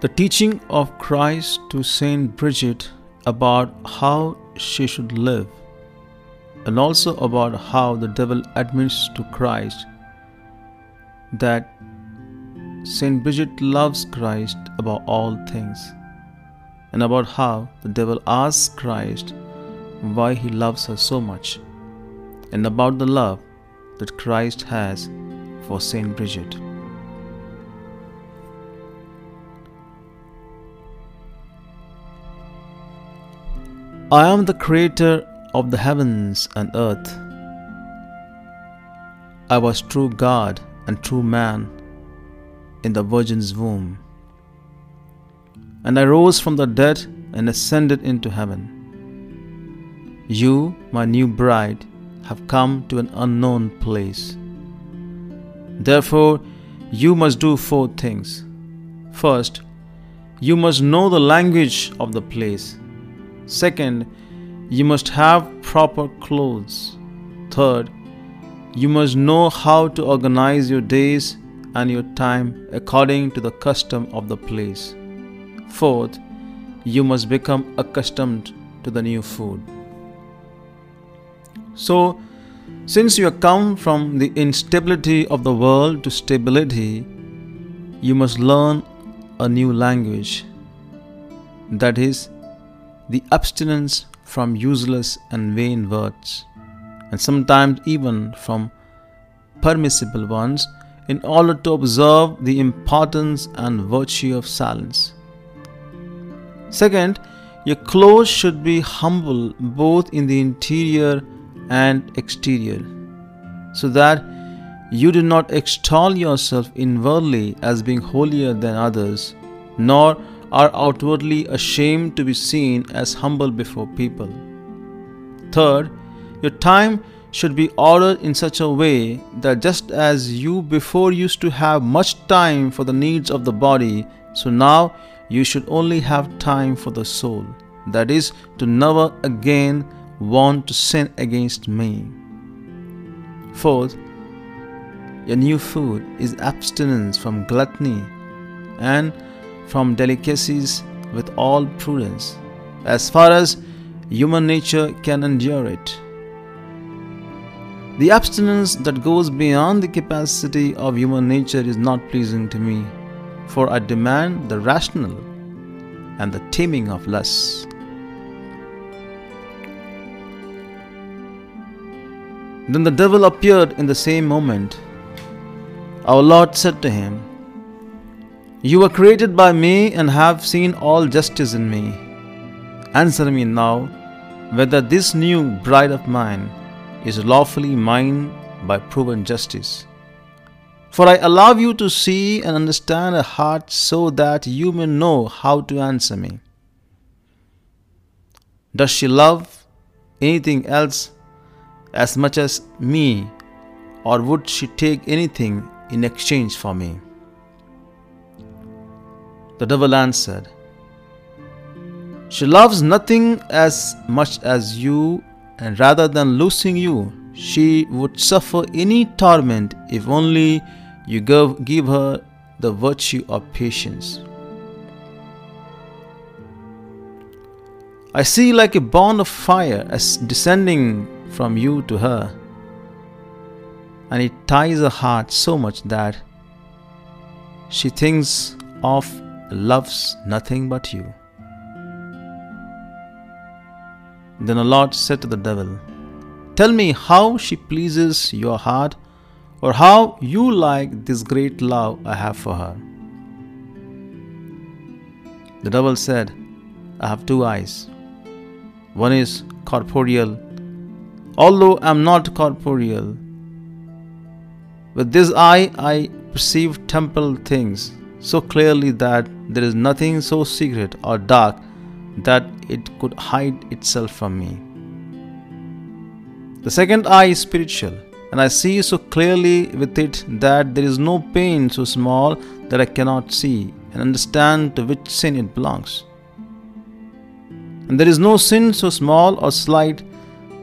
The teaching of Christ to Saint Bridget about how she should live, and also about how the devil admits to Christ that Saint Bridget loves Christ above all things, and about how the devil asks Christ why he loves her so much, and about the love that Christ has for Saint Bridget. I am the creator of the heavens and earth. I was true God and true man in the Virgin's womb. And I rose from the dead and ascended into heaven. You, my new bride, have come to an unknown place. Therefore, you must do four things. First, you must know the language of the place. Second, you must have proper clothes. Third, you must know how to organize your days and your time according to the custom of the place. Fourth, you must become accustomed to the new food. So, since you have come from the instability of the world to stability, you must learn a new language. That is, the abstinence from useless and vain words, and sometimes even from permissible ones, in order to observe the importance and virtue of silence. Second, your clothes should be humble both in the interior and exterior, so that you do not extol yourself inwardly as being holier than others, nor are outwardly ashamed to be seen as humble before people. Third, your time should be ordered in such a way that just as you before used to have much time for the needs of the body, so now you should only have time for the soul. That is, to never again want to sin against me. Fourth, your new food is abstinence from gluttony and from delicacies with all prudence, as far as human nature can endure it. The abstinence that goes beyond the capacity of human nature is not pleasing to me, for I demand the rational and the taming of lusts. Then the devil appeared in the same moment. Our Lord said to him, You were created by me and have seen all justice in me. Answer me now whether this new bride of mine is lawfully mine by proven justice. For I allow you to see and understand a heart so that you may know how to answer me. Does she love anything else as much as me, or would she take anything in exchange for me? The devil answered, She loves nothing as much as you, and rather than losing you, she would suffer any torment if only you give, her the virtue of patience. I see like a bond of fire as descending from you to her, and it ties her heart so much that she thinks of loves nothing but you. Then the Lord said to the devil, Tell me how she pleases your heart, or how you like this great love I have for her. The devil said, I have two eyes. One is corporeal, although I am not corporeal. With this eye I perceive temporal things so clearly that there is nothing so secret or dark that it could hide itself from me. The second eye is spiritual, and I see so clearly with it that there is no pain so small that I cannot see and understand to which sin it belongs. And there is no sin so small or slight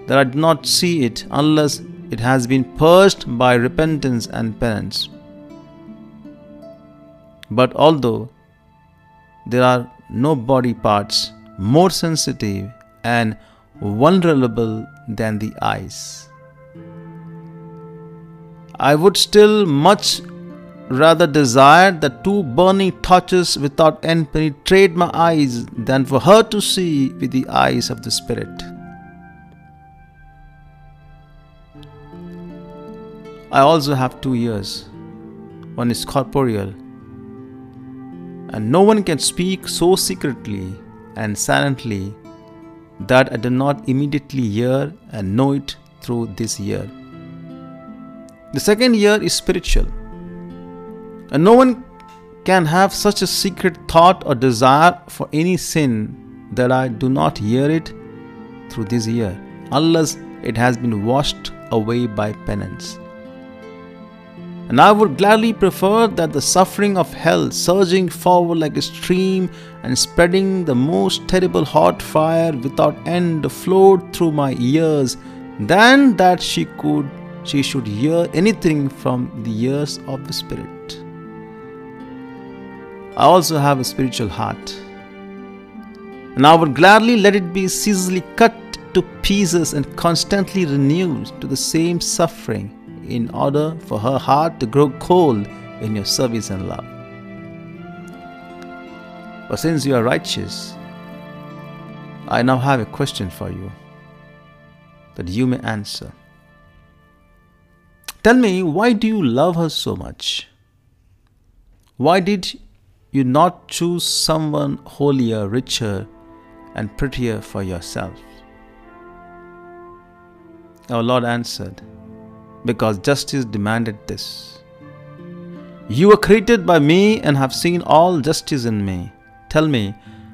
that I do not see it unless it has been purged by repentance and penance. But although there are no body parts more sensitive and vulnerable than the eyes. I would still much rather desire that two burning torches without end penetrate my eyes than for her to see with the eyes of the Spirit. I also have two ears. One is corporeal, and no one can speak so secretly and silently that I do not immediately hear and know it through this ear. The second ear is spiritual, and no one can have such a secret thought or desire for any sin that I do not hear it through this ear, unless it has been washed away by penance. And I would gladly prefer that the suffering of hell surging forward like a stream and spreading the most terrible hot fire without end flowed through my ears than that she could she should hear anything from the ears of the spirit. I also have a spiritual heart. And I would gladly let it be ceaselessly cut to pieces and constantly renewed to the same suffering in order for her heart to grow cold in your service and love. But since you are righteous, I now have a question for you that you may answer. Tell me, why do you love her so much? Why did you not choose someone holier, richer, and prettier for yourself? Our Lord answered, because justice demanded this. You were created by me and have seen all justice in me. Tell me,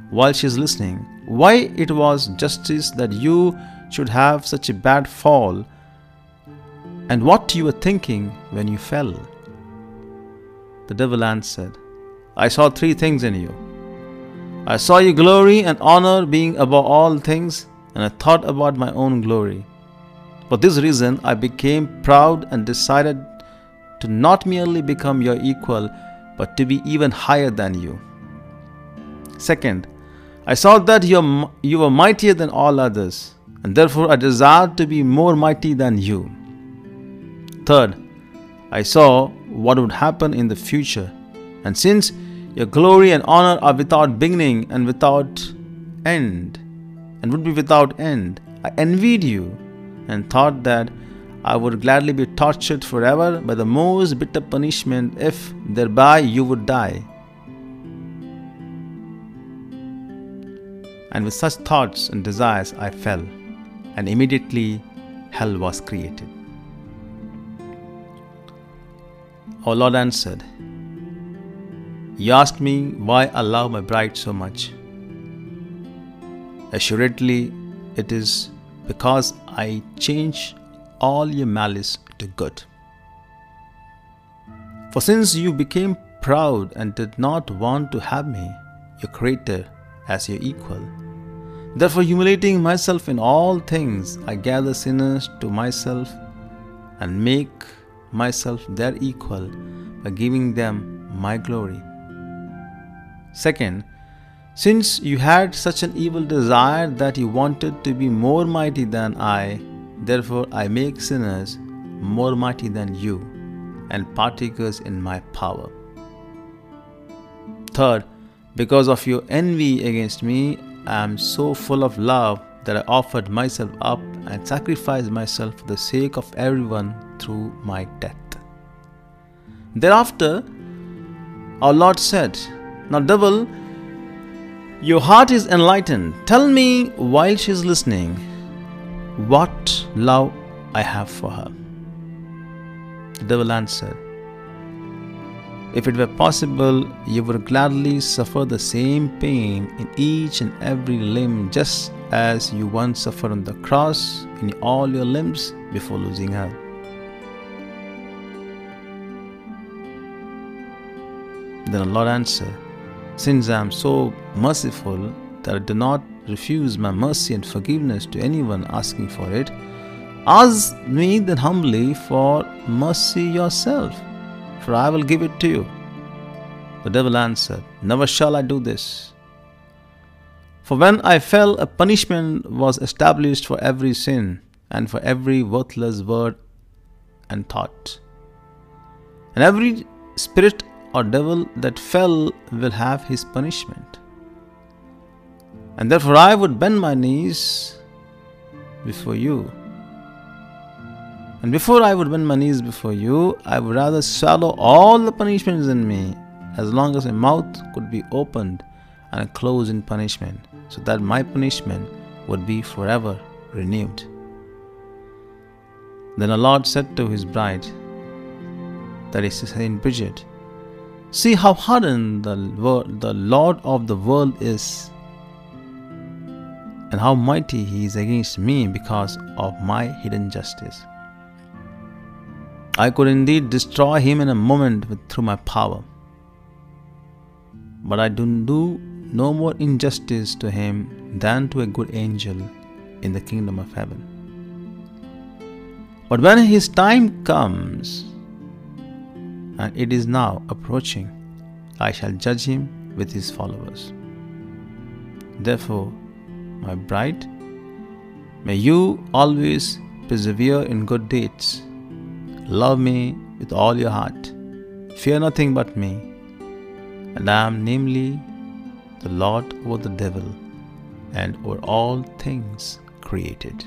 while she is listening, why it was justice that you should have such a bad fall and what you were thinking when you fell. The devil answered, I saw three things in you. I saw your glory and honor being above all things, and I thought about my own glory. For this reason, I became proud and decided to not merely become your equal, but to be even higher than you. Second, I saw that you, you were mightier than all others, and therefore I desired to be more mighty than you. Third, I saw what would happen in the future, and since your glory and honor are without beginning and without end, and would be without end, I envied you and thought that I would gladly be tortured forever by the most bitter punishment if thereby you would die. And with such thoughts and desires I fell, and immediately hell was created. Our Lord answered, You asked me why I love my bride so much. Assuredly, it is because I change all your malice to good. For since you became proud and did not want to have me, your Creator, as your equal, therefore humiliating myself in all things, I gather sinners to myself and make myself their equal by giving them my glory. Second, since you had such an evil desire that you wanted to be more mighty than I, therefore I make sinners more mighty than you and partakers in my power. Third, because of your envy against me, I am so full of love that I offered myself up and sacrificed myself for the sake of everyone through my death. Thereafter, our Lord said, Now, devil, your heart is enlightened. Tell me while she is listening what love I have for her. The devil answered, If it were possible, you would gladly suffer the same pain in each and every limb, just as you once suffered on the cross in all your limbs before losing her. Then the Lord answered, since I am so merciful that I do not refuse my mercy and forgiveness to anyone asking for it, ask me then humbly for mercy yourself, for I will give it to you. The devil answered, Never shall I do this. For when I fell, a punishment was established for every sin and for every worthless word and thought. And every spirit or devil that fell will have his punishment. And therefore I would bend my knees before you. And before I would bend my knees before you, I would rather swallow all the punishments in me as long as my mouth could be opened and closed in punishment, so that my punishment would be forever renewed. Then the Lord said to his bride, that is Saint Bridget, See how hardened the, world, the Lord of the world is, and how mighty he is against me because of my hidden justice. I could indeed destroy him in a moment with, through my power but I do do no more injustice to him than to a good angel in the kingdom of heaven. But when his time comes, and it is now approaching, I shall judge him with his followers. Therefore, my bride, may you always persevere in good deeds. Love me with all your heart. Fear nothing but me and I am namely the Lord over the devil and over all things created.